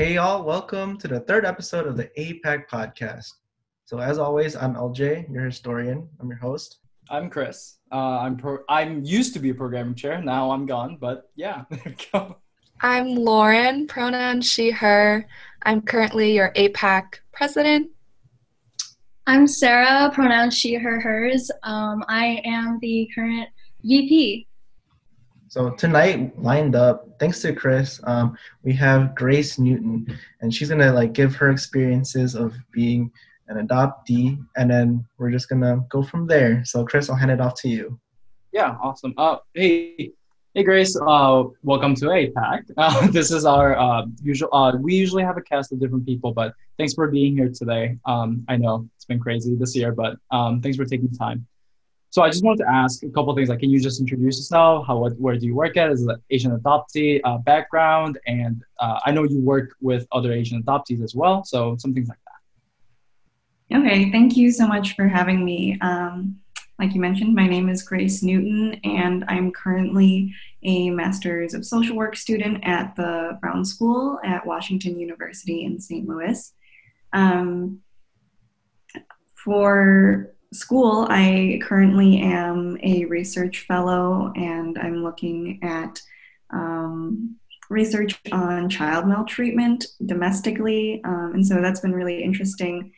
Hey, y'all, welcome to the third episode of the APAC podcast. So, as always, I'm LJ, your historian. I'm your host. I'm Chris. Uh, I'm pro- I'm used to be a programming chair. Now I'm gone, but yeah, there we go. I'm Lauren, pronoun she, her. I'm currently your APAC president. I'm Sarah, pronoun she, her, hers. Um, I am the current VP. So tonight, lined up, thanks to Chris, um, we have Grace Newton, and she's gonna like give her experiences of being an adoptee, and then we're just gonna go from there. So Chris, I'll hand it off to you. Yeah, awesome. Uh, hey, hey, Grace. Uh, welcome to APAC. Uh, this is our uh, usual. Uh, we usually have a cast of different people, but thanks for being here today. Um, I know it's been crazy this year, but um, thanks for taking time. So I just wanted to ask a couple things. Like, can you just introduce yourself? How, what, where do you work at? Is it Asian adoptee uh, background? And uh, I know you work with other Asian adoptees as well. So some things like that. Okay, thank you so much for having me. Um, like you mentioned, my name is Grace Newton, and I'm currently a Master's of Social Work student at the Brown School at Washington University in St. Louis. Um, for school, I currently am a research fellow and I'm looking at um, research on child maltreatment domestically. Um, and so that's been really interesting.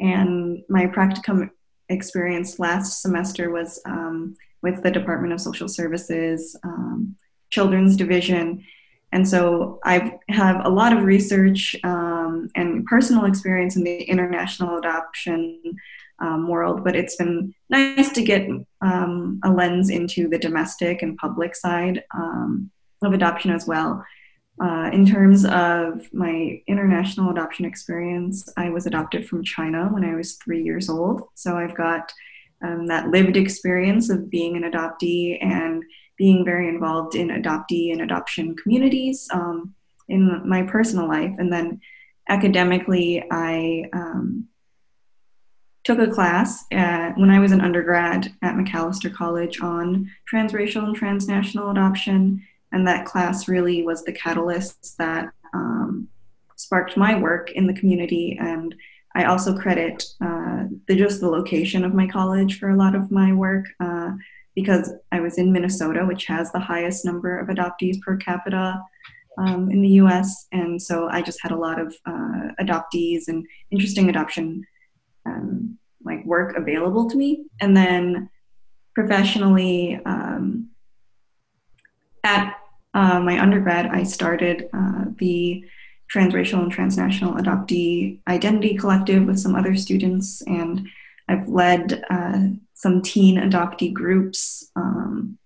And my practicum experience last semester was um, with the Department of Social Services um, Children's Division. And so I have a lot of research um, and personal experience in the international adoption um, world, but it's been nice to get um, a lens into the domestic and public side um, of adoption as well. Uh, in terms of my international adoption experience, I was adopted from China when I was three years old. So I've got um, that lived experience of being an adoptee and being very involved in adoptee and adoption communities um, in my personal life. And then academically, I um, took a class at, when I was an undergrad at Macalester College on transracial and transnational adoption. And that class really was the catalyst that um, sparked my work in the community. And I also credit uh, the, just the location of my college for a lot of my work uh, because I was in Minnesota, which has the highest number of adoptees per capita um, in the US. And so I just had a lot of uh, adoptees and interesting adoption um, like work available to me. And then professionally, um, at uh, my undergrad, I started uh, the Transracial and Transnational Adoptee Identity Collective with some other students, and I've led uh, some teen adoptee groups. Um,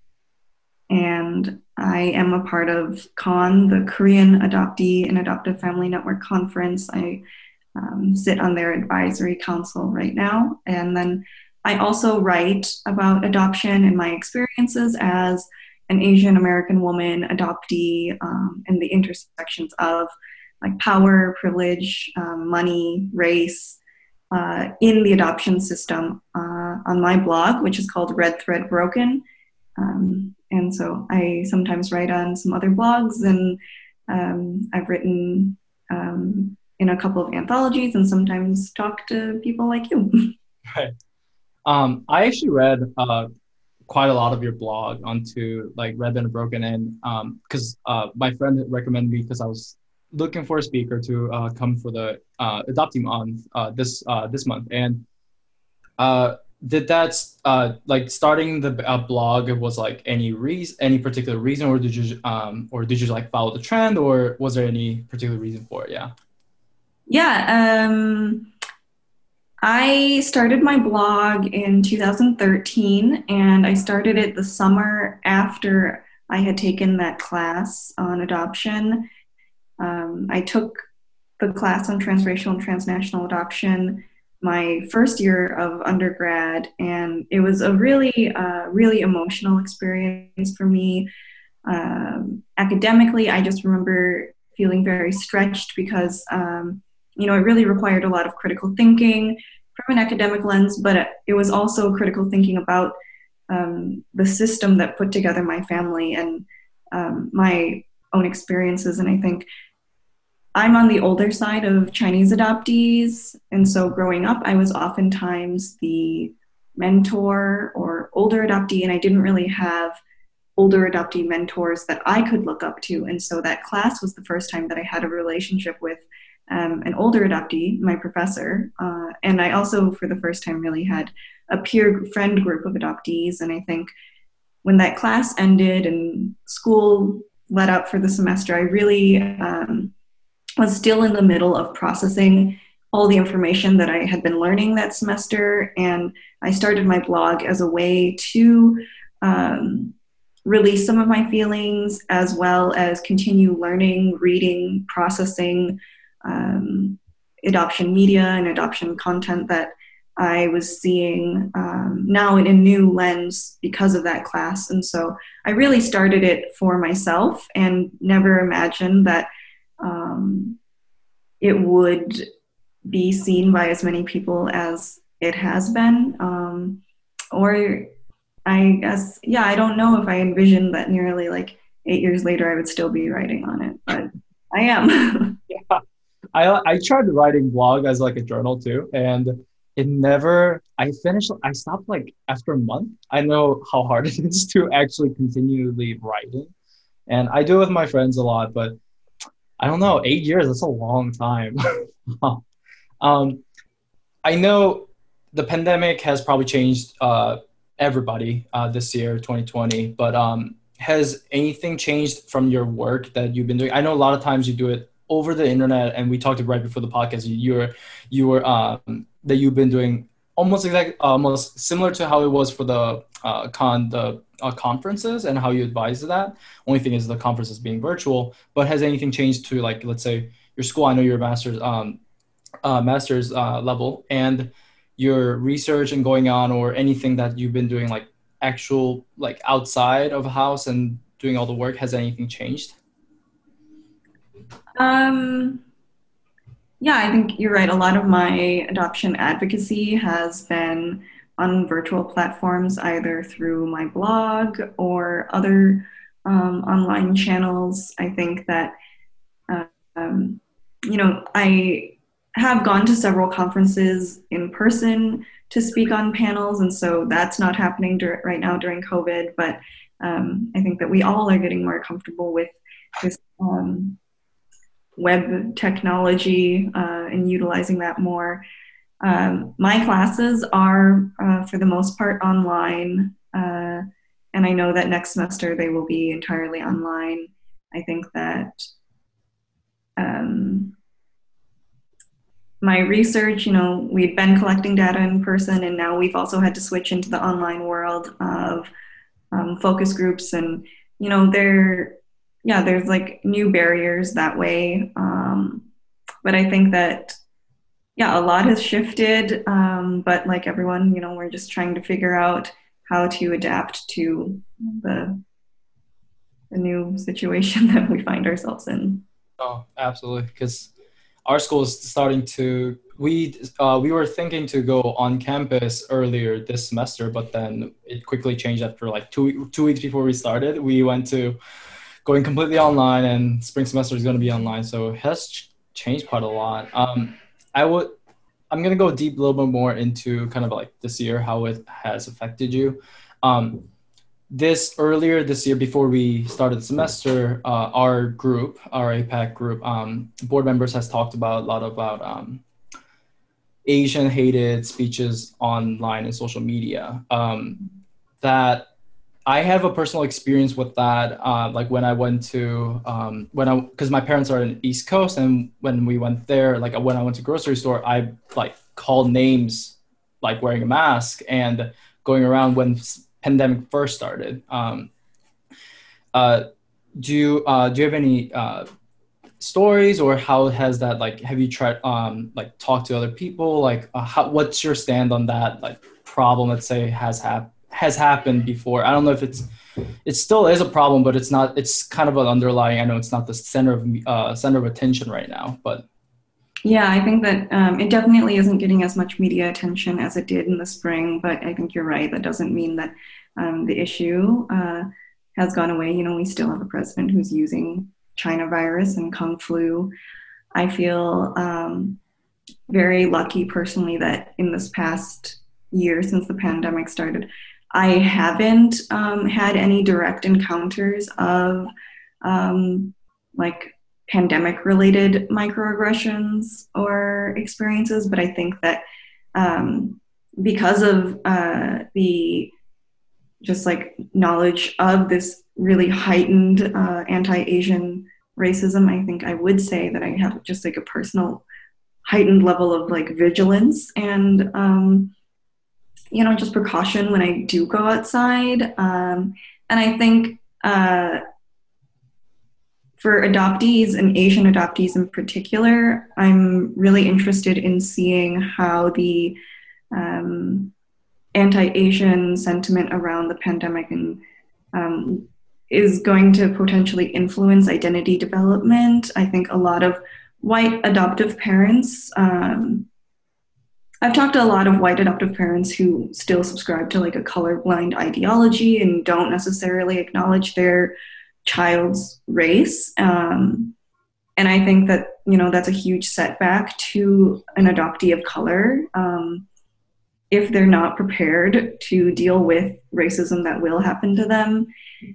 and I am a part of KAAN, the Korean Adoptee and Adoptive Family Network Conference. I um, sit on their advisory council right now. And then I also write about adoption and my experiences as an Asian American woman adoptee um, and the intersections of like power, privilege, um, money, race uh, in the adoption system uh, on my blog, which is called Red Thread Broken. Um, and so I sometimes write on some other blogs, and um, I've written um, in a couple of anthologies and sometimes talk to people like you. Right. Um, I actually read uh, quite a lot of your blog onto like Red and Broken, and because um, uh, my friend recommended me because I was looking for a speaker to uh, come for the uh, adopting month uh, this uh, this month, and uh, did that like starting the blog was like any reason, any particular reason, or did you um, or did you like follow the trend, or was there any particular reason for it? Yeah. Yeah, um, I started my blog in 2013, and I started it the summer after I had taken that class on adoption. Um, I took the class on transracial and transnational adoption my first year of undergrad, and it was a really, uh, really emotional experience for me. Um, academically, I just remember feeling very stretched because um, you know, it really required a lot of critical thinking from an academic lens, but it was also critical thinking about um, the system that put together my family and um, my own experiences. And I think I'm on the older side of Chinese adoptees. And so growing up, I was oftentimes the mentor or older adoptee, and I didn't really have older adoptee mentors that I could look up to. And so that class was the first time that I had a relationship with um, an older adoptee, my professor. Uh, and I also, for the first time, really had a peer friend group of adoptees. And I think when that class ended and school let up for the semester, I really um, was still in the middle of processing all the information that I had been learning that semester. And I started my blog as a way to um, release some of my feelings as well as continue learning, reading, processing um, adoption media and adoption content that I was seeing um, now in a new lens because of that class. And so I really started it for myself and never imagined that um, it would be seen by as many people as it has been. Um, or I guess, yeah, I don't know if I envisioned that nearly like eight years later I would still be writing on it, but I am. I, I tried writing blog as like a journal too. And it never, I finished, I stopped like after a month. I know how hard it is to actually continually writing. And I do it with my friends a lot, but I don't know, eight years, that's a long time. um, I know the pandemic has probably changed uh, everybody uh, this year, 2020, but um, has anything changed from your work that you've been doing? I know a lot of times you do it over the internet, and we talked right before the podcast. You were, you were um, that you've been doing almost exact, almost similar to how it was for the uh, con the uh, conferences and how you advise that. Only thing is the conference is being virtual. But has anything changed to like let's say your school? I know you're a master's um, uh, master's uh, level and your research and going on or anything that you've been doing like actual like outside of a house and doing all the work has anything changed um yeah i think you're right a lot of my adoption advocacy has been on virtual platforms, either through my blog or other um, online channels. I think that, um, you know, I have gone to several conferences in person to speak on panels, and so that's not happening dur- right now during COVID. But um, I think that we all are getting more comfortable with this um, web technology uh, and utilizing that more. Um, my classes are, uh, for the most part, online, uh, and I know that next semester they will be entirely online. I think that um, my research, you know, we've been collecting data in person, and now we've also had to switch into the online world of um, focus groups, and you know, there, yeah, there's like new barriers that way. Um, but I think that yeah, a lot has shifted, um, but like everyone, you know, we're just trying to figure out how to adapt to the the new situation that we find ourselves in. Oh, absolutely, because our school is starting to. We uh, we were thinking to go on campus earlier this semester, but then it quickly changed after like two two weeks before we started. We went to going completely online, and spring semester is going to be online, so it has ch- changed quite a lot. Um, I would I'm gonna go deep a little bit more into kind of like this year how it has affected you. Um, this earlier this year before we started the semester, uh, our group, our APAC group, um, board members has talked about a lot about um, Asian hated speeches online and social media. Um, that I have a personal experience with that. Uh, like when I went to um, when I because my parents are in East Coast, and when we went there, like when I went to grocery store, I like called names, like wearing a mask and going around when pandemic first started. Um, uh, do you uh, do you have any uh, stories or how has that like have you tried um, like talk to other people like uh, how, what's your stand on that like problem let's say has happened has happened before. I don't know if it's it still is a problem, but it's not. It's kind of an underlying. I know it's not the center of uh, center of attention right now, but yeah, I think that um, it definitely isn't getting as much media attention as it did in the spring. But I think you're right. That doesn't mean that um, the issue uh, has gone away. You know, we still have a president who's using China virus and Kung flu I feel um, very lucky personally that in this past year since the pandemic started, I haven't um, had any direct encounters of um, like pandemic related microaggressions or experiences, but I think that um, because of uh, the just like knowledge of this really heightened uh, anti-Asian racism, I think I would say that I have just like a personal heightened level of like vigilance and um, you know just precaution when I do go outside. Um, and I think uh, for adoptees and Asian adoptees in particular, I'm really interested in seeing how the um, anti-Asian sentiment around the pandemic and um, is going to potentially influence identity development. I think a lot of white adoptive parents. Um, I've talked to a lot of white adoptive parents who still subscribe to like a colorblind ideology and don't necessarily acknowledge their child's race. Um, and I think that you know that's a huge setback to an adoptee of color. Um, if they're not prepared to deal with racism that will happen to them.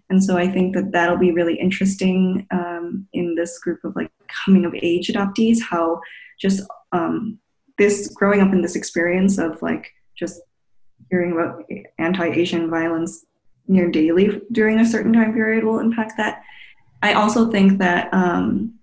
And so I think that that'll be really interesting um, in this group of like coming of age adoptees, how just um, this growing up in this experience of like just hearing about anti-Asian violence near daily during a certain time period will impact that. I also think that um,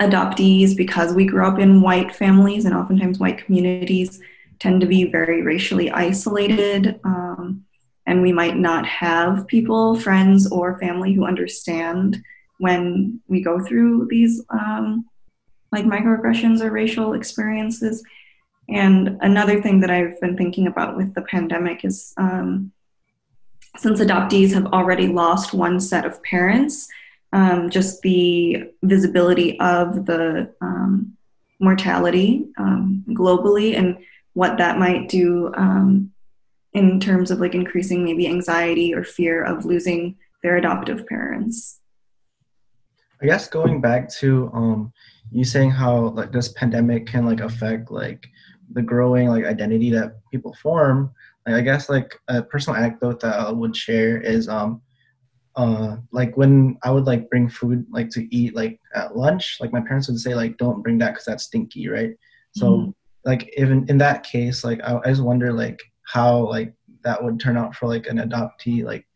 adoptees, because we grew up in white families and oftentimes white communities, tend to be very racially isolated. Um, and we might not have people, friends, or family who understand when we go through these um, like microaggressions or racial experiences. And another thing that I've been thinking about with the pandemic is um, since adoptees have already lost one set of parents, um, just the visibility of the um, mortality um, globally and what that might do um, in terms of like increasing maybe anxiety or fear of losing their adoptive parents. I guess going back to um, you saying how like this pandemic can like affect like the growing like identity that people form. Like I guess like a personal anecdote that I would share is um uh like when I would like bring food like to eat like at lunch, like my parents would say like don't bring that because that's stinky, right? So mm-hmm like even in that case like I, I just wonder like how like that would turn out for like an adoptee like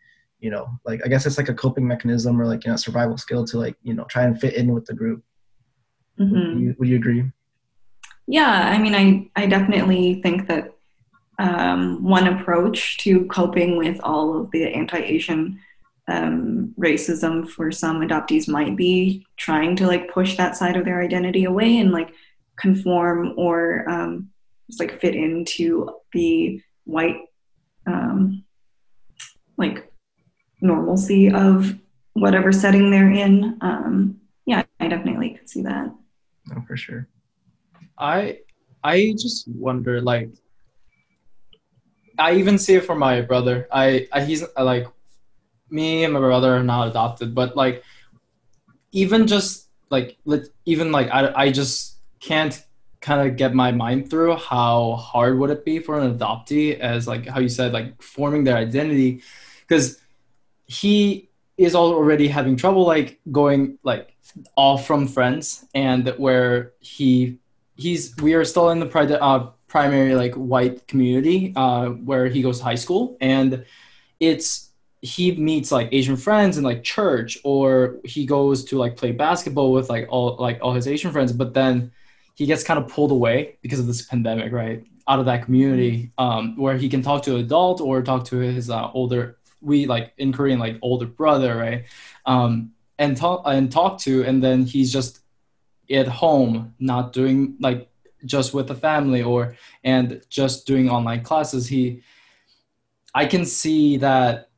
you know like i guess it's like a coping mechanism or like you know survival skill to like you know try and fit in with the group mm-hmm. would, you, would you agree yeah i mean i i definitely think that um, one approach to coping with all of the anti-asian um, racism for some adoptees might be trying to like push that side of their identity away and like conform or um, just like fit into the white um, like normalcy of whatever setting they're in. Um, yeah, I definitely could see that. Oh, for sure. I I just wonder like I even see it for my brother. I, I he's like me and my brother are not adopted, but like even just like even like I I just can't kind of get my mind through how hard would it be for an adoptee as like how you said like forming their identity because he is already having trouble like going like off from friends and where he he's we are still in the pri- uh, primary like white community uh, where he goes to high school and it's he meets like asian friends in like church or he goes to like play basketball with like all like all his asian friends but then he gets kind of pulled away because of this pandemic, right? Out of that community um, where he can talk to an adult or talk to his uh, older, we like in Korean, like older brother, right? Um, and talk and talk to, and then he's just at home, not doing like just with the family or and just doing online classes. He, I can see that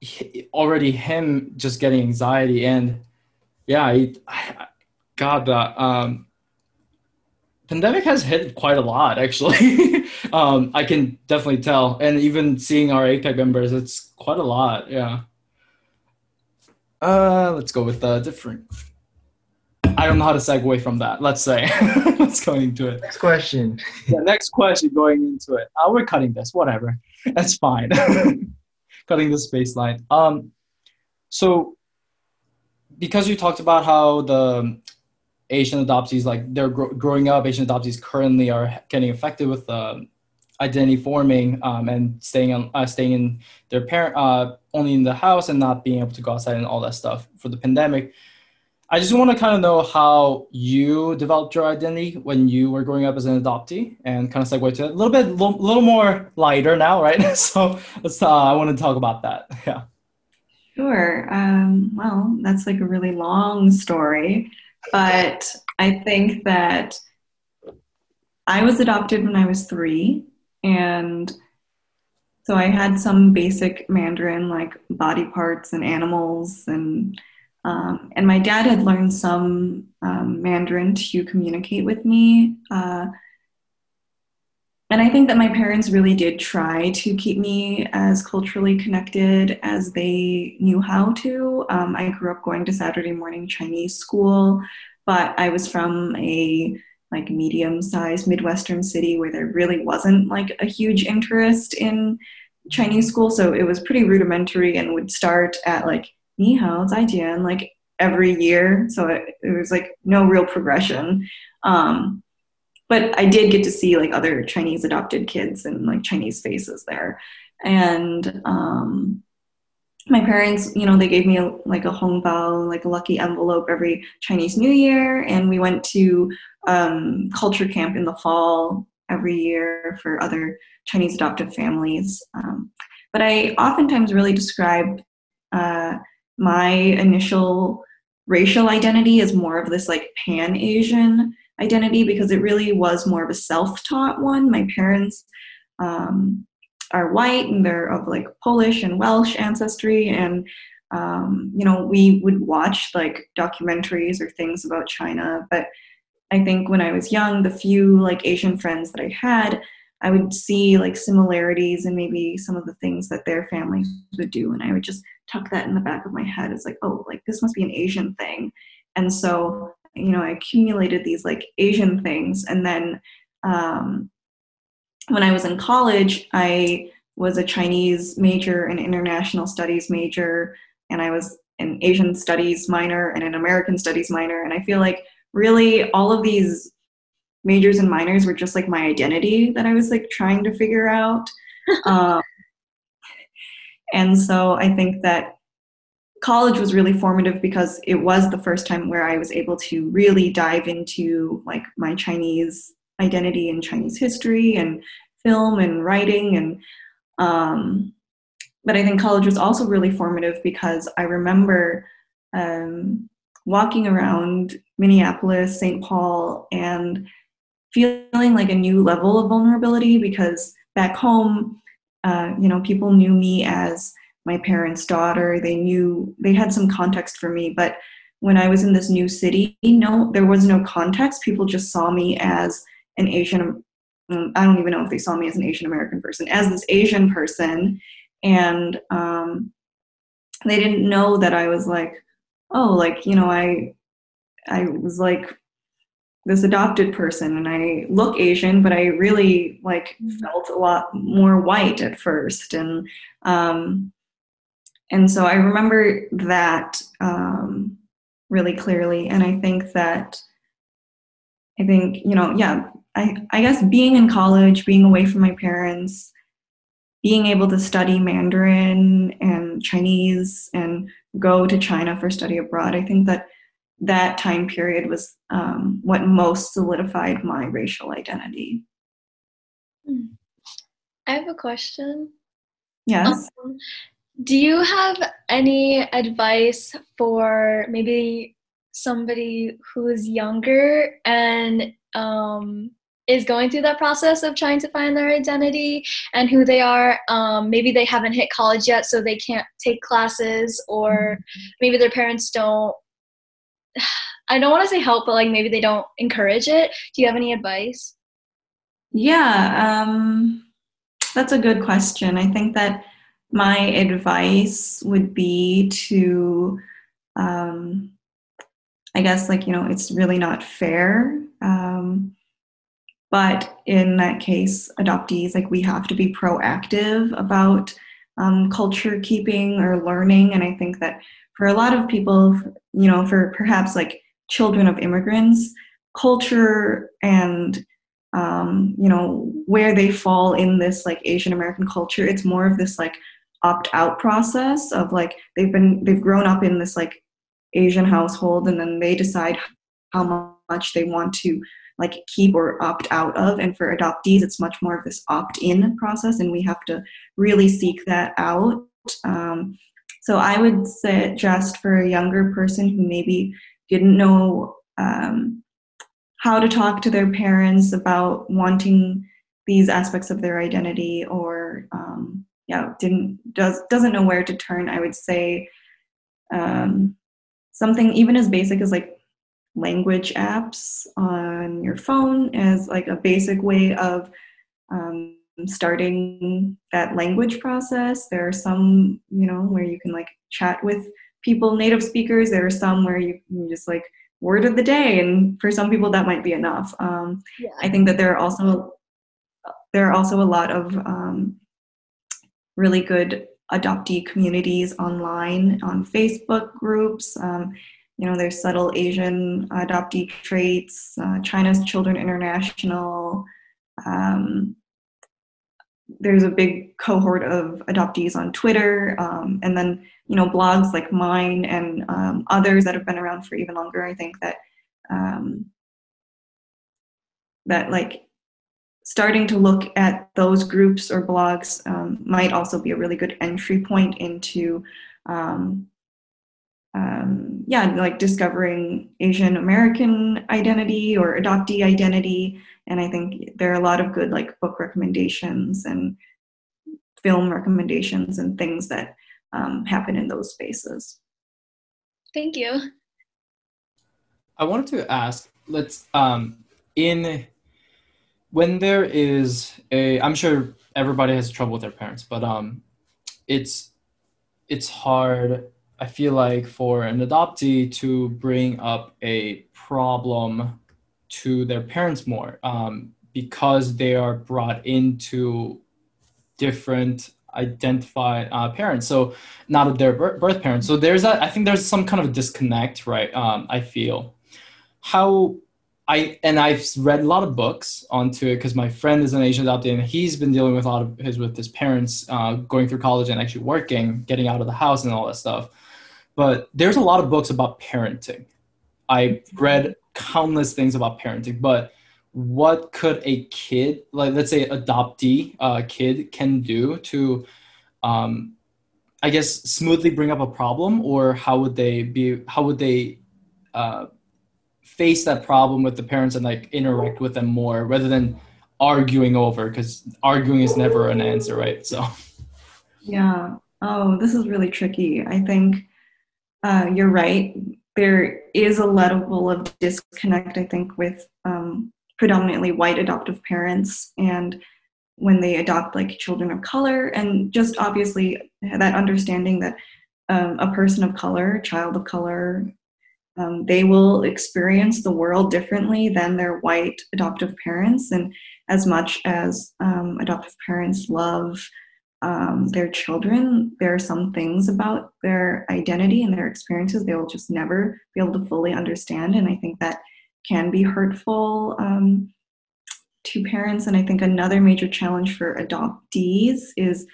he, already him just getting anxiety and yeah, he, I, God, uh, um, pandemic has hit quite a lot actually. Um, i can definitely tell. And even seeing our APAC members it's quite a lot yeah uh, let's go with the different i don't know how to segue from that. Let's say, let's go into it. Next question. The next question going into it. Uh, we're cutting this. Whatever. That's fine. cutting the space line. Um, so because you talked about how the Asian adoptees, like they're gro- growing up, Asian adoptees currently are getting affected with uh, identity forming um, and staying on, uh, staying in their parent, uh, only in the house and not being able to go outside and all that stuff for the pandemic. I just want to kind of know how you developed your identity when you were growing up as an adoptee, and kind of segue to a little bit, a little, little more lighter now, right? so let's. Uh, I want to talk about that. Yeah. Sure. Um, well, that's like a really long story, but I think that I was adopted when I was three, and so I had some basic Mandarin, like body parts and animals, and um, and my dad had learned some um, Mandarin to communicate with me. Uh, and I think that my parents really did try to keep me as culturally connected as they knew how to. Um, I grew up going to Saturday morning Chinese school, but I was from a like medium-sized Midwestern city where there really wasn't like a huge interest in Chinese school, so it was pretty rudimentary and would start at like ni hao, zaijian, like every year. So it, it was like no real progression. Um, but I did get to see like other Chinese adopted kids and like Chinese faces there. And um, my parents, you know, they gave me a, like a hongbao, like a lucky envelope every Chinese New Year, and we went to um, culture camp in the fall every year for other Chinese adoptive families. Um, but I oftentimes really describe uh, my initial racial identity as more of this like pan Asian identity because it really was more of a self-taught one. My parents um, are white and they're of like Polish and Welsh ancestry, and um, you know we would watch like documentaries or things about China. But I think when I was young, the few like Asian friends that I had, I would see like similarities and maybe some of the things that their families would do, and I would just tuck that in the back of my head as like, oh, like this must be an Asian thing. And so you know, I accumulated these like Asian things. And then um, when I was in college, I was a Chinese major, an international studies major, and I was an Asian studies minor and an American studies minor. And I feel like really all of these majors and minors were just like my identity that I was like trying to figure out. um, and so I think that college was really formative because it was the first time where I was able to really dive into like my Chinese identity and Chinese history and film and writing and um, but I think college was also really formative because I remember um, walking around Minneapolis, St. Paul, and feeling like a new level of vulnerability because back home, uh, you know, people knew me as my parents' daughter. They knew they had some context for me, but when I was in this new city, no, there was no context. People just saw me as an Asian. Um, I don't even know if they saw me as an Asian American person, as this Asian person, and um, they didn't know that I was like, oh, like you know, I, I was like this adopted person and I look Asian, but I really like felt a lot more white at first. And um, and so I remember that um, really clearly. And I think that, I think, you know, yeah, I, I guess being in college, being away from my parents, being able to study Mandarin and Chinese and go to China for study abroad, I think that that time period was um, what most solidified my racial identity. Hmm. I have a question. Yes. Um, do you have any advice for maybe somebody who's younger and um, is going through that process of trying to find their identity and who they are? Um, maybe they haven't hit college yet, so they can't take classes, or mm-hmm. maybe their parents don't. I don't want to say help, but like maybe they don't encourage it. Do you have any advice? Yeah, um, that's a good question. I think that my advice would be to um, I guess like you know it's really not fair. Um, but in that case, adoptees like we have to be proactive about um, culture keeping or learning, and I think that for a lot of people, you know, for perhaps like children of immigrants, culture and um, you know where they fall in this like Asian American culture, it's more of this like opt out process of like they've been they've grown up in this like Asian household and then they decide how much they want to like keep or opt out of. And for adoptees it's much more of this opt in process and we have to really seek that out. Um, so i would suggest for a younger person who maybe didn't know um, how to talk to their parents about wanting these aspects of their identity or um, yeah didn't does doesn't know where to turn i would say um, something even as basic as like language apps on your phone as like a basic way of um, starting that language process there are some you know where you can like chat with people native speakers there are some where you can just like word of the day and for some people that might be enough um, yeah. i think that there are also there are also a lot of um, really good adoptee communities online on Facebook groups. Um, you know, there's subtle Asian adoptee traits, uh, China's Children International. Um, there's a big cohort of adoptees on Twitter, um, and then you know blogs like mine and um, others that have been around for even longer. I think that um, that like starting to look at those groups or blogs um, might also be a really good entry point into um, um, yeah like discovering asian american identity or adoptee identity and i think there are a lot of good like book recommendations and film recommendations and things that um, happen in those spaces. Thank you. I wanted to ask let's um, in when there is a i'm sure everybody has trouble with their parents but um it's it's hard i feel like for an adoptee to bring up a problem to their parents more um, because they are brought into different identified uh, parents so not their birth parents so there's that i think there's some kind of disconnect right um, i feel how I and I've read a lot of books onto it because my friend is an Asian adopted and he's been dealing with a lot of his with his parents uh, going through college and actually working, getting out of the house and all that stuff. But there's a lot of books about parenting. I read countless things about parenting, but what could a kid, like let's say adoptee uh, kid, can do to, um, I guess, smoothly bring up a problem, or how would they be? How would they uh, face that problem with the parents and like interact with them more rather than arguing over? Because arguing is never an answer right? So. Yeah. Oh this is really tricky. I think uh, you're right there is a level of disconnect i think with um, predominantly white adoptive parents and when they adopt like children of color and just obviously that understanding that um, a person of color child of color um, they will experience the world differently than their white adoptive parents. And as much as um, adoptive parents love um, their children, there are some things about their identity and their experiences they will just never be able to fully understand. And I think that can be hurtful um, to parents. And I think another major challenge for adoptees is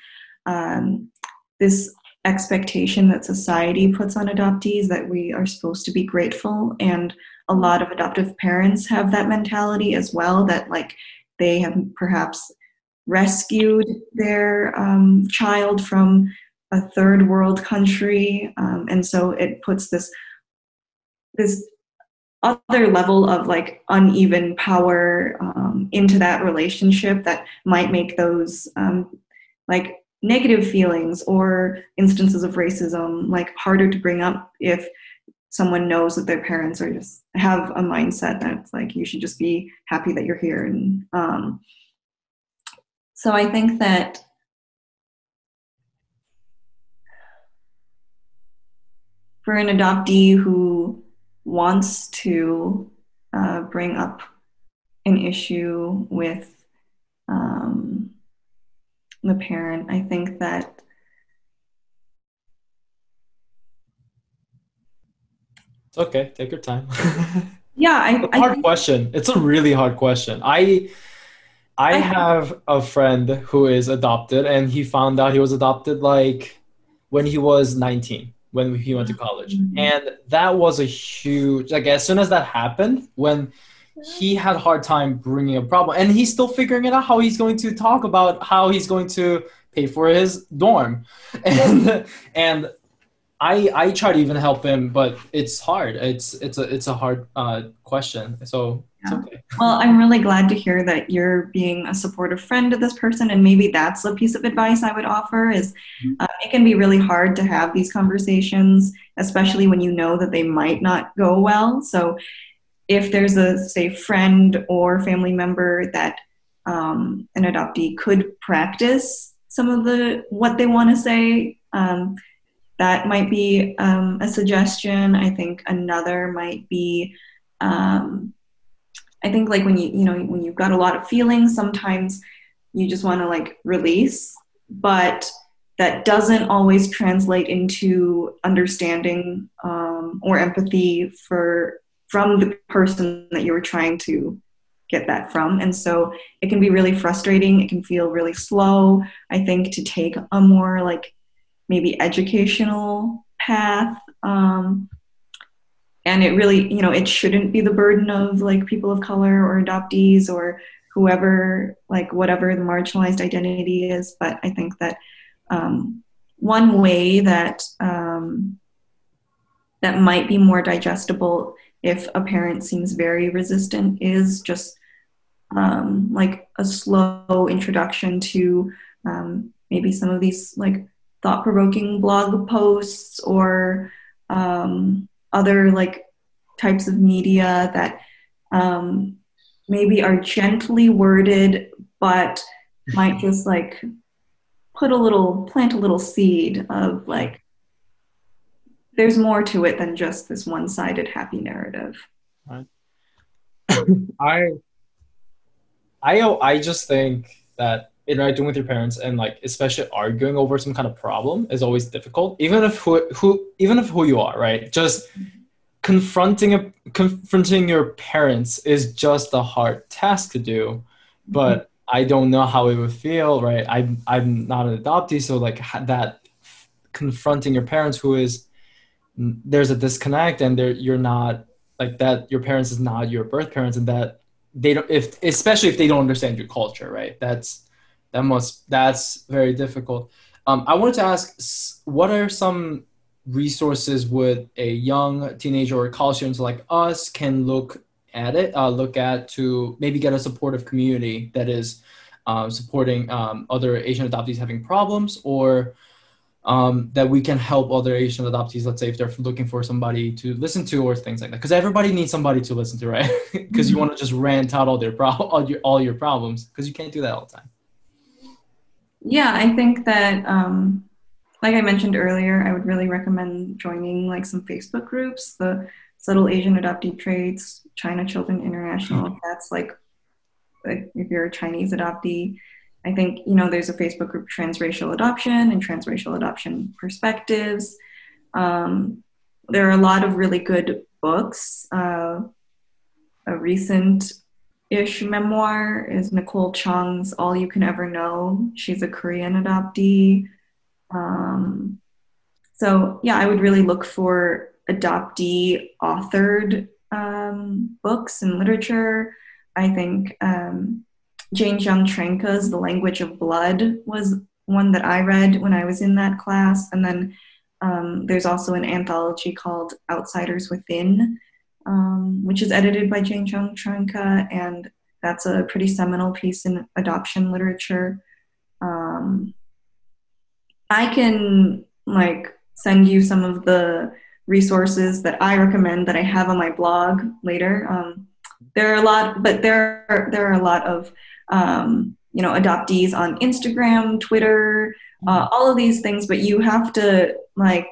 um, this expectation that society puts on adoptees that we are supposed to be grateful and a lot of adoptive parents have that mentality as well that like they have perhaps rescued their um, child from a third world country um, and so it puts this this other level of like uneven power um, into that relationship that might make those um, like negative feelings or instances of racism like harder to bring up if someone knows that their parents are just have a mindset that's like you should just be happy that you're here and um, so i think that for an adoptee who wants to uh, bring up an issue with um, the parent. I think that It's okay. Take your time. yeah, I, it's a I hard think, question. It's a really hard question. I I have a friend who is adopted, and he found out he was adopted like when he was 19, when he went to college, Mhm. and that was a huge. Like as soon as that happened, when he had a hard time bringing a problem, and he's still figuring it out how he's going to talk about how he's going to pay for his dorm, and and I I try to even help him, but it's hard. It's it's a it's a hard uh, question. So it's Yeah. okay. Well, I'm really glad to hear that you're being a supportive friend to this person, and maybe that's a piece of advice I would offer. Is uh, it can be really hard to have these conversations, especially when you know that they might not go well. So, if there's a say friend or family member that um, an adoptee could practice some of the what they want to say. Um, that might be um, a suggestion. I think another might be um, I think like when you you know when you've got a lot of feelings, sometimes you just want to like release, but that doesn't always translate into understanding um, or empathy for from the person that you were trying to get that from, and so it can be really frustrating. It can feel really slow. I think to take a more like maybe educational path. Um, and it really you know it shouldn't be the burden of like people of color or adoptees or whoever like whatever the marginalized identity is but i think that um, one way that um, that might be more digestible if a parent seems very resistant is just um, like a slow introduction to um, maybe some of these like thought-provoking blog posts or um, other like types of media that um, maybe are gently worded but might just like put a little plant a little seed of like there's more to it than just this one-sided happy narrative. I I I just think that interacting with your parents and like especially arguing over some kind of problem is always difficult. Even if who, who even if who you are right? Just confronting a confronting your parents is just a hard task to do but mm-hmm. i don't know how it would feel right? I'm i'm not an adoptee so like that confronting your parents who is there's a disconnect and there you're not like that your parents is not your birth parents and that they don't if especially if they don't understand your culture right? That's that must that's very difficult um, i wanted to ask what are some resources would a young teenager or college student like us can look at it uh, look at to maybe get a supportive community that is um, supporting um, other asian adoptees having problems or um, that we can help other Asian adoptees, let's say if they're looking for somebody to listen to or things like that. Because everybody needs somebody to listen to, right? Because you want to just rant out all their pro- all your all your problems, because you can't do that all the time. Yeah, I think that, um, like I mentioned earlier, I would really recommend joining like some Facebook groups, the Subtle Asian Adoptee Traits, China Children International. If that's like, like, if you're a Chinese adoptee, I think you know there's a Facebook group Transracial Adoption and Transracial Adoption Perspectives. Um, there are a lot of really good books. Uh, a recent ish memoir is Nicole Chung's All You Can Ever Know. She's a Korean adoptee. Um, so, yeah, I would really look for adoptee authored um, books and literature. I think um, Jane Jeong Trenka's The Language of Blood was one that I read when I was in that class. And then um, there's also an anthology called Outsiders Within, um, which is edited by Jane Jeong Trenka, and that's a pretty seminal piece in adoption literature. Um, I can like send you some of the resources that I recommend that I have on my blog later. Um, there are a lot, but there are, there are a lot of um, you know adoptees on Instagram, Twitter, uh, all of these things. But you have to like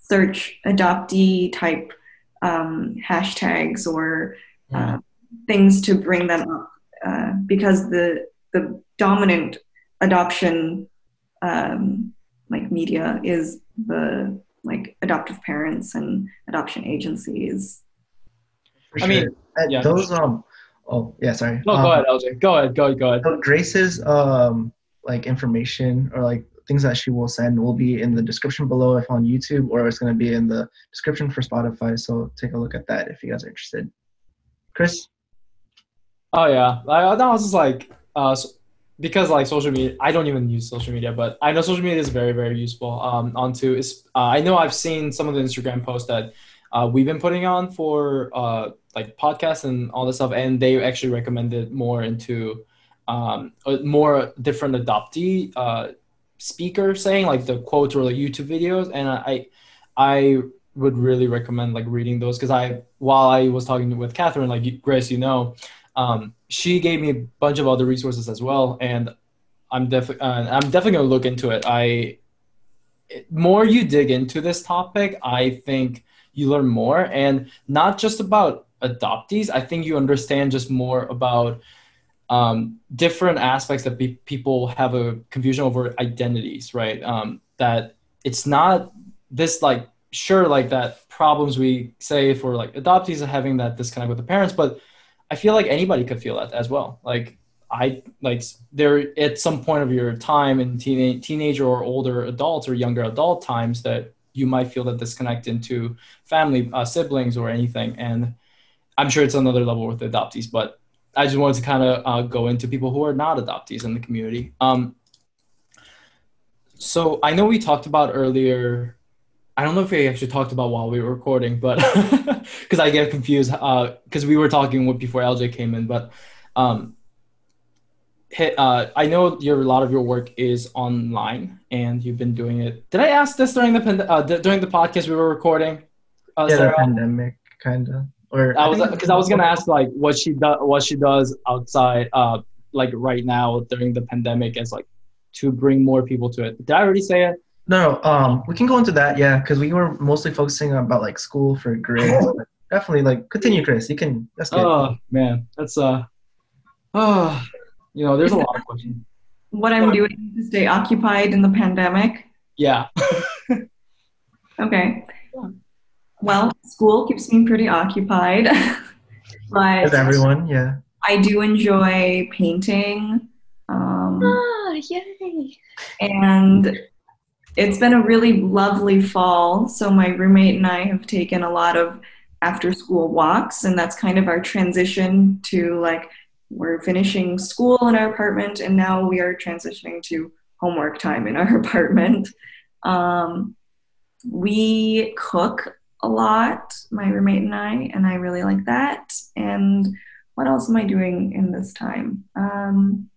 search adoptee type um, hashtags or uh, things to bring them up uh, because the the dominant adoption um, like media is the like adoptive parents and adoption agencies. For I mean, yeah. those um. Oh yeah, sorry. No, Um, go ahead, LJ. Go ahead. Go ahead. Go ahead. So Grace's um like information or like things that she will send will be in the description below if on YouTube or it's gonna be in the description for Spotify. So take a look at that if you guys are interested. Chris, Oh yeah, I, that was just like uh, so- because like social media. I don't even use social media, but I know social media is very very useful. Um, onto is uh, I know I've seen some of the Instagram posts that uh, we've been putting on for uh, like podcasts and all this stuff, and they actually recommended more into um, a more different adoptee uh, speaker saying like the quotes or the YouTube videos, and I I would really recommend like reading those because I while I was talking with Catherine, like Grace, you know, um, she gave me a bunch of other resources as well, and I'm definitely uh, I'm definitely gonna look into it. I it- more you dig into this topic, I think you learn more, and not just about adoptees. I think you understand just more about um, different aspects that be- people have a confusion over identities, right? Um, that it's not this like sure like that problems we say for like adoptees are having that disconnect with the parents, but I feel like anybody could feel that as well. Like I like there at some point of your time in teen, teenager or older adults or younger adult times that you might feel that disconnect into family, uh, siblings, or anything. And I'm sure it's another level with adoptees, but I just wanted to kind of uh, go into people who are not adoptees in the community. Um, so I know we talked about earlier. I don't know if we actually talked about while we were recording, but because I get confused because we were talking before LJ came in, but um, hit, uh, I know your a lot of your work is online and you've been doing it. Did I ask this during the pand- uh, during the podcast we were recording? Uh, yeah, the pandemic kind of. Or I was because I was gonna ask like what she does what she does outside uh like right now during the pandemic as like to bring more people to it. Did I already say it? No, no, um, we can go into that, yeah, because we were mostly focusing on about like school for grades. definitely, like, continue, Chris. You can. That's good. Oh man, that's uh oh you know there's a lot of questions. What I'm doing to stay occupied in the pandemic. Yeah. Okay. Well, school keeps me pretty occupied, but With everyone, yeah. I do enjoy painting. Um, Ah, yay! and it's been a really lovely fall. So my roommate and I have taken a lot of after school walks, and that's kind of our transition to like we're finishing school in our apartment, and now we are transitioning to homework time in our apartment. Um, we cook a lot, my roommate and I, and I really like that. And what else am I doing in this time? Um,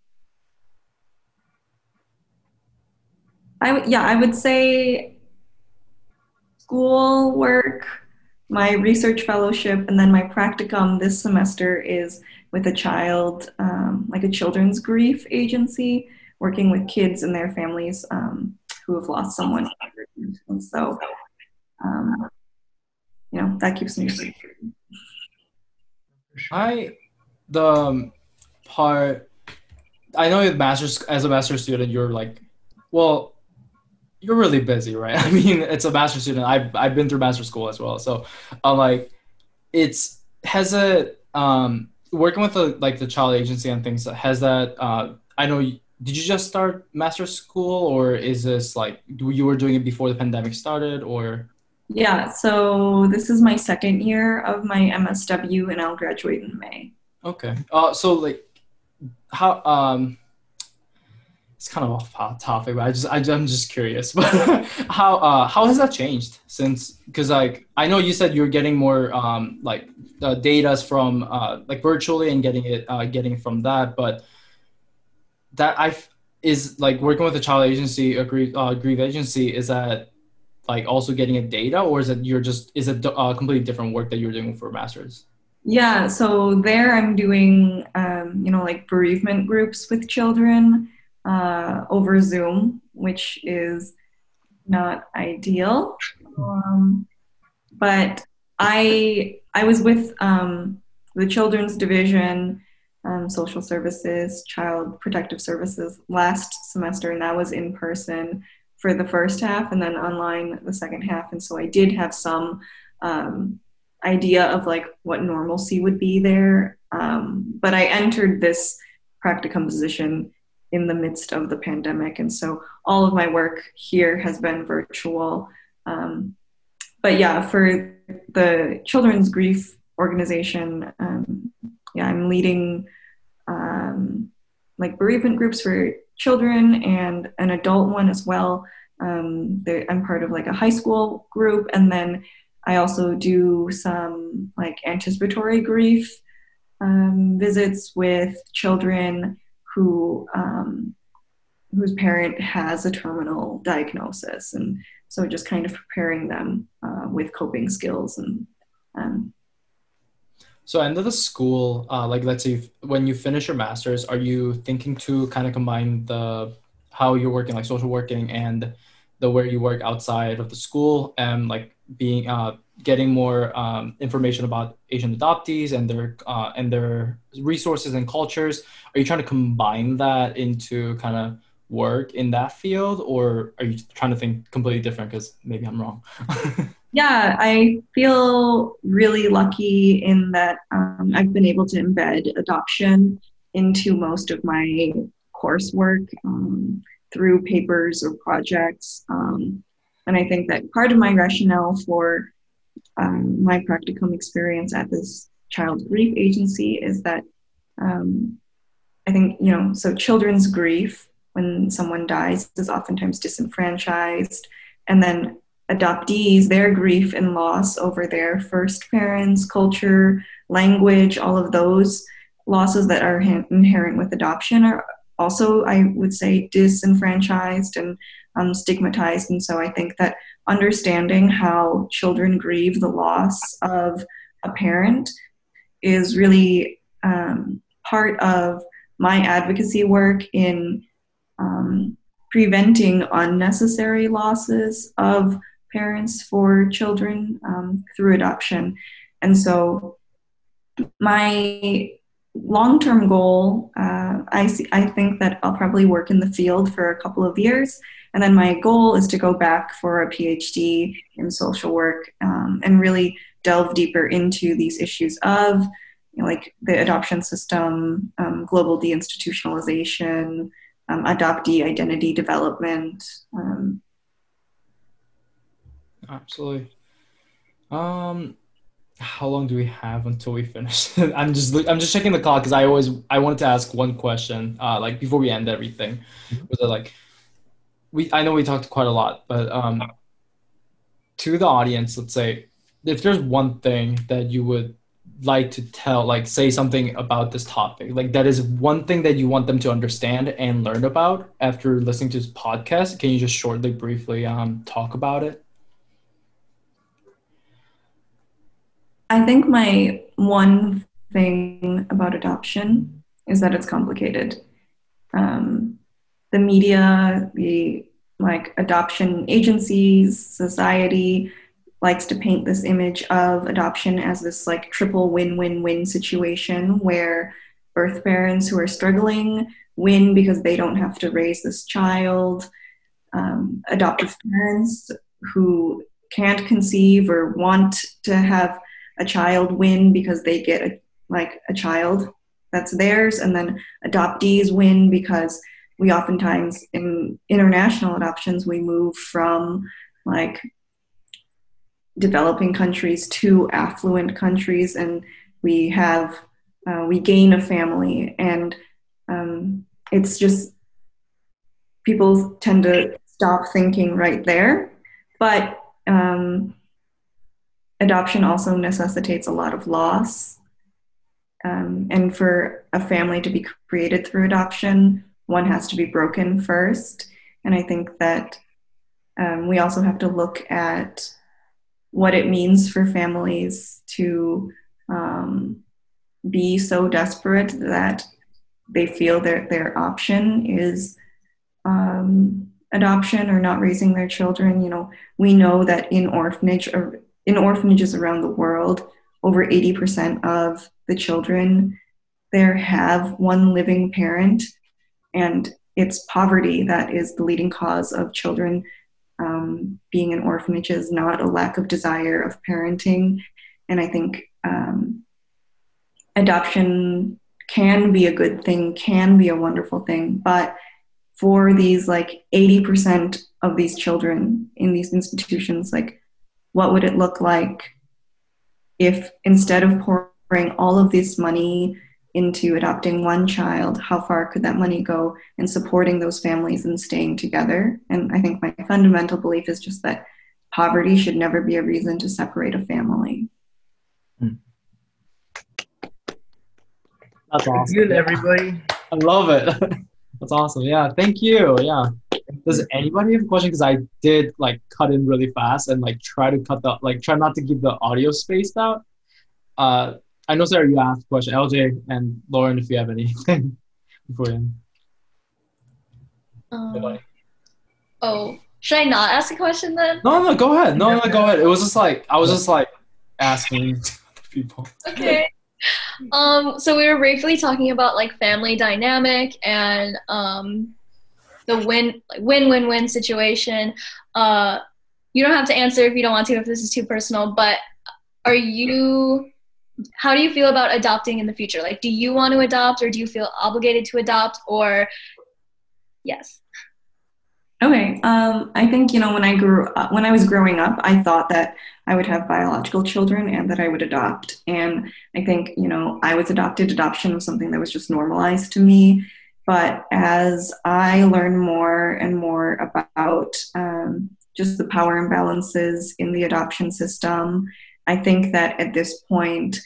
I yeah, I would say school work, my research fellowship, and then my practicum this semester is with a child, um, like a children's grief agency, working with kids and their families um, who have lost someone. And so, um, you know, that keeps me busy. I the um, part I know with masters as a master's student you're like well you're really busy right? I mean it's a master's student. I've, I've been through master school as well. So I'm like it's has a um working with the like the child agency and things has that uh I know you, did you just start master school or is this like you were doing it before the pandemic started or Yeah, so this is my second year of my MSW, and I'll graduate in May. Okay. Uh, so like, how um, it's kind of off topic, but I just I, I'm just curious. But how uh how has that changed since? Because like I know you said you're getting more um like uh, data's from uh like virtually and getting it uh getting from that, but that I is like working with a child agency, a grief uh, grief agency. Is that like also getting a data, or is it you're just is it uh, completely different work that you're doing for masters? Yeah, so there I'm doing, um, you know, like bereavement groups with children uh, over Zoom, which is not ideal. Um, but I I was with um, the Children's Division, um, Social Services, Child Protective Services last semester, and that was in person for the first half, and then online the second half. And so I did have some um, idea of like what normalcy would be there, um, but I entered this practicum position in the midst of the pandemic, and so all of my work here has been virtual. Um, but yeah, for the children's grief organization, um, yeah, I'm leading um, like bereavement groups for children and an adult one as well. Um, I'm part of like a high school group, and then I also do some like anticipatory grief um, visits with children who um, whose parent has a terminal diagnosis, and so just kind of preparing them uh, with coping skills and. So end of the school, uh, like let's say when you finish your master's, are you thinking to kind of combine the how you're working, like social working, and the where you work outside of the school, and like being uh, getting more um, information about Asian adoptees and their uh, and their resources and cultures? Are you trying to combine that into kind of work in that field, or are you trying to think completely different? Because maybe I'm wrong. yeah, I feel really lucky in that um, I've been able to embed adoption into most of my coursework um, through papers or projects. Um, and I think that part of my rationale for um, my practicum experience at this child grief agency is that um, I think, you know, so children's grief when someone dies is oftentimes disenfranchised. And then adoptees, their grief and loss over their first parents, culture, language, all of those losses that are inherent with adoption are also, I would say, disenfranchised and um, stigmatized. And so I think that understanding how children grieve the loss of a parent is really um, part of my advocacy work in um, preventing unnecessary losses of parents for children um, through adoption. And so, my long-term goal, uh, I see, I think that I'll probably work in the field for a couple of years, and then my goal is to go back for a PhD in social work um, and really delve deeper into these issues of you know, like the adoption system, um, global deinstitutionalization, um, adoptee identity development, um, absolutely. Um, how long do we have until we finish? I'm just I'm just checking the clock because I always I wanted to ask one question, uh, like before we end everything. Mm-hmm. Was it like we? I know we talked quite a lot, but um, to the audience, let's say if there's one thing that you would like to tell, like say something about this topic, like that is one thing that you want them to understand and learn about after listening to this podcast. Can you just shortly, briefly um, talk about it? I think my one thing about adoption is that it's complicated. Um, the media, the like adoption agencies, society likes to paint this image of adoption as this like triple win-win-win situation where birth parents who are struggling win because they don't have to raise this child. Um, adoptive parents who can't conceive or want to have a child win because they get a, like a child that's theirs, and then adoptees win because we oftentimes in international adoptions we move from like developing countries to affluent countries, and we have uh, we gain a family, and um, it's just people tend to stop thinking right there, but um, adoption also necessitates a lot of loss. Um, and for a family to be created through adoption, one has to be broken first. And I think that um, we also have to look at what it means for families to um, be so desperate that they feel that their option is um, adoption or not raising their children. You know, we know that in orphanage in orphanages around the world, over 80% of the children there have one living parent, and it's poverty that is the leading cause of children um, being in orphanages, not a lack of desire of parenting. And I think um, adoption can be a good thing, can be a wonderful thing, but for these like 80% of these children in these institutions, like what would it look like if instead of pouring all of this money into adopting one child, how far could that money go in supporting those families and staying together? And I think my fundamental belief is just that poverty should never be a reason to separate a family. Hmm. That's awesome. Good, everybody. I love it. That's awesome. Yeah, thank you. Yeah. Does anybody have a question? Because I did like cut in really fast and like try to cut the like try not to keep the audio spaced out. Uh, I know Sarah, you asked a question. LJ and Lauren, if you have anything before you. Um, oh, should I not ask a question then? No, no, go ahead. No, no, go ahead. It was just like I was just like asking people. Okay. Um, so we were briefly talking about like family dynamic and um, the win win win win situation. Uh, you don't have to answer if you don't want to if this is too personal. But are you? How do you feel about adopting in the future? Like, do you want to adopt, or do you feel obligated to adopt, or yes? Okay. Um, I think you know when I grew up, when I was growing up, I thought that I would have biological children and that I would adopt. And I think you know I was adopted. Adoption was something that was just normalized to me. But as I learn more and more about um, just the power imbalances in the adoption system, I think that at this point,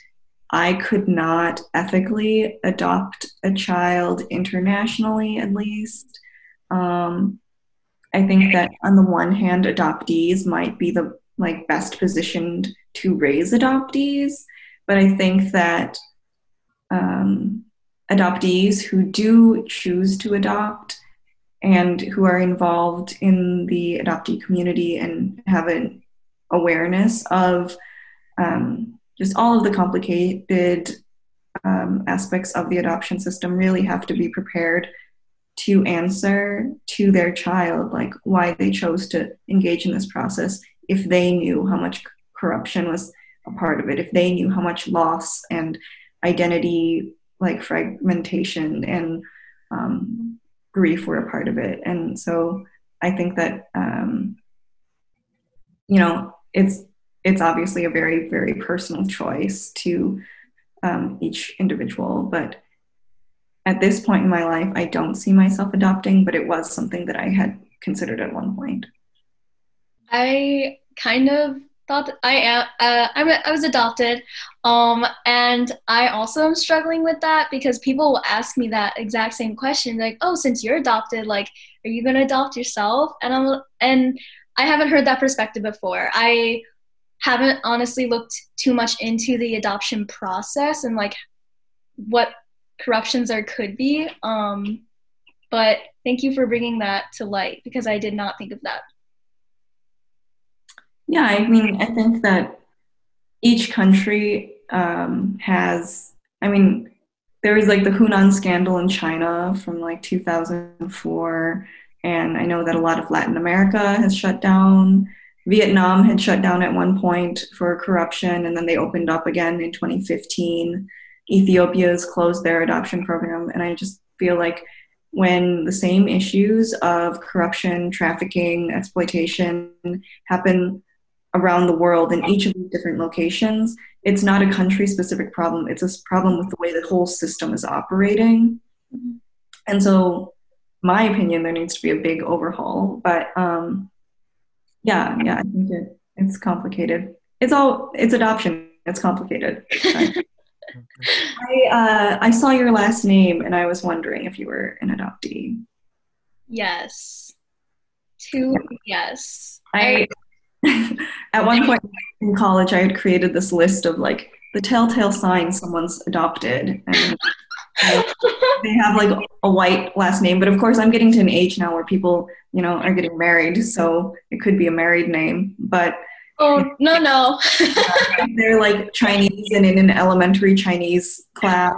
I could not ethically adopt a child internationally, at least. Um, I think that on the one hand, adoptees might be the like best positioned to raise adoptees, but I think that um, adoptees who do choose to adopt and who are involved in the adoptee community and have an awareness of um, just all of the complicated um, aspects of the adoption system really have to be prepared to answer to their child like why they chose to engage in this process if they knew how much corruption was a part of it if they knew how much loss and identity like fragmentation and um, grief were a part of it. And so i think that um, you know it's it's obviously a very very personal choice to um, each individual but at this point in my life i don't see myself adopting but it was something that i had considered at one point. I kind of thought I am. Uh, I'm, I was adopted, um, and I also am struggling with that because people will ask me that exact same question, like, "Oh, since you're adopted, like, are you gonna adopt yourself?" And I'm and I haven't heard that perspective before. I haven't honestly looked too much into the adoption process and like what corruptions there could be. Um, but thank you for bringing that to light because I did not think of that. Yeah, I mean, I think that each country um, has, I mean, there was like the Hunan scandal in China from like 2004. And I know that a lot of Latin America has shut down. Vietnam had shut down at one point for corruption, and then they opened up again in 2015. Ethiopia has closed their adoption program. And I just feel like when the same issues of corruption, trafficking, exploitation happen around the world in each of these different locations, it's not a country specific problem. It's a problem with the way the whole system is operating. And so, my opinion, there needs to be a big overhaul. But um, yeah, yeah, I think it, it's complicated. It's all it's adoption. It's complicated. I uh, I saw your last name and I was wondering if you were an adoptee. Yes. Two yes. I at one point in college I had created this list of like the telltale signs someone's adopted and they have like a white last name but of course I'm getting to an age now where people you know are getting married so it could be a married name but Oh no no. they're like Chinese and in an elementary Chinese class.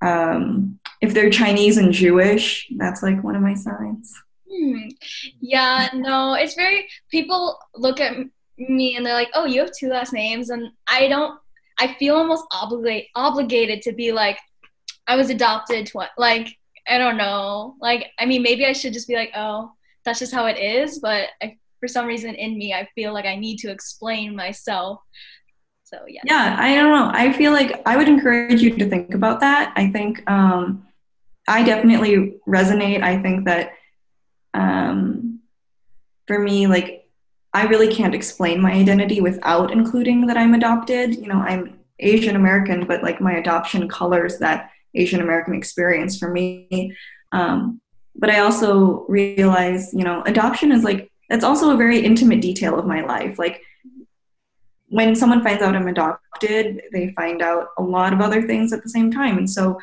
Um, if they're Chinese and Jewish, that's like one of my signs. Hmm. Yeah, no, it's very people look at me and they're like, "Oh, you have two last names," and I don't. I feel almost obligate obligated to be like, I was adopted. Tw- like I don't know. Like I mean, maybe I should just be like, "Oh, that's just how it is," but I, for some reason in me, I feel like I need to explain myself. So yeah. Yeah, I don't know. I feel like I would encourage you to think about that. I think um, I definitely resonate. I think that um, for me, like, I really can't explain my identity without including that I'm adopted. You know, I'm Asian American, but like my adoption colors that Asian American experience for me. Um, but I also realize, you know, adoption is like, it's also a very intimate detail of my life. Like, when someone finds out I'm adopted, they find out a lot of other things at the same time. And so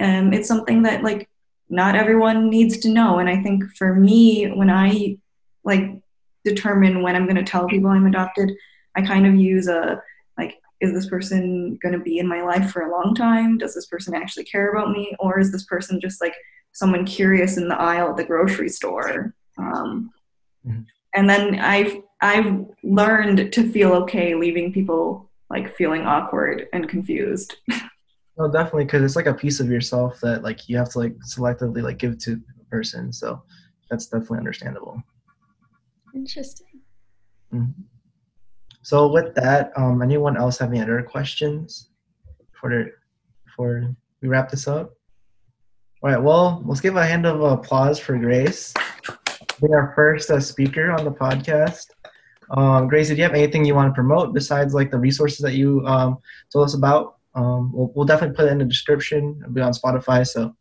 um, it's something that, like, not everyone needs to know. And I think for me, when I like determine when I'm going to tell people I'm adopted, I kind of use a like, is this person going to be in my life for a long time? Does this person actually care about me? Or is this person just like someone curious in the aisle at the grocery store? Um, mm-hmm. And then I've I've learned to feel okay leaving people like feeling awkward and confused. No, definitely, because it's like a piece of yourself that like you have to like selectively like give to a person. So that's definitely understandable. Interesting. Mm-hmm. So with that, um, anyone else have any other questions for the before we wrap this up? All right. Well, let's give a hand of applause for Grace, being our first uh, speaker on the podcast. Um, Grace, do you have anything you want to promote besides like the resources that you um, told us about? Um, we'll, we'll definitely put it in the description. It'll be on Spotify. So.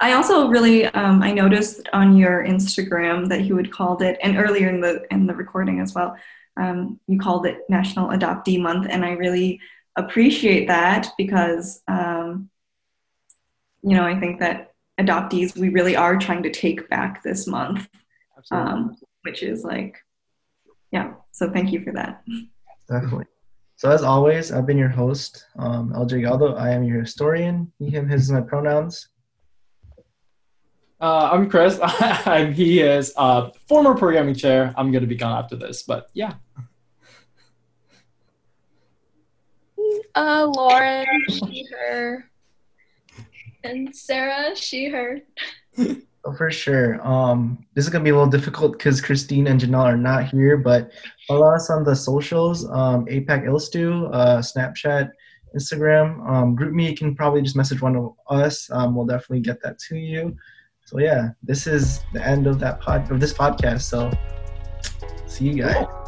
I also really um, I noticed on your Instagram that you had called it, and earlier in the in the recording as well, um, you called it National Adoptee Month, and I really appreciate that because um, you know I think that adoptees we really are trying to take back this month, um, which is like yeah. So thank you for that. Definitely. So as always, I've been your host, um, LJ Galdo. I am your historian. He, him, his, my pronouns. Uh, I'm Chris. I'm he is uh, former programming chair. I'm gonna be gone after this, but yeah. Uh, Lauren, she, her, and Sarah, she, her. Oh, for sure. Um, this is gonna be a little difficult because Christine and Janelle are not here, but follow us on the socials, um, APAC Ilstu, uh, Snapchat, Instagram. Um, GroupMe, you can probably just message one of us. Um, we'll definitely get that to you. So yeah, this is the end of that pod of this podcast. So see you guys.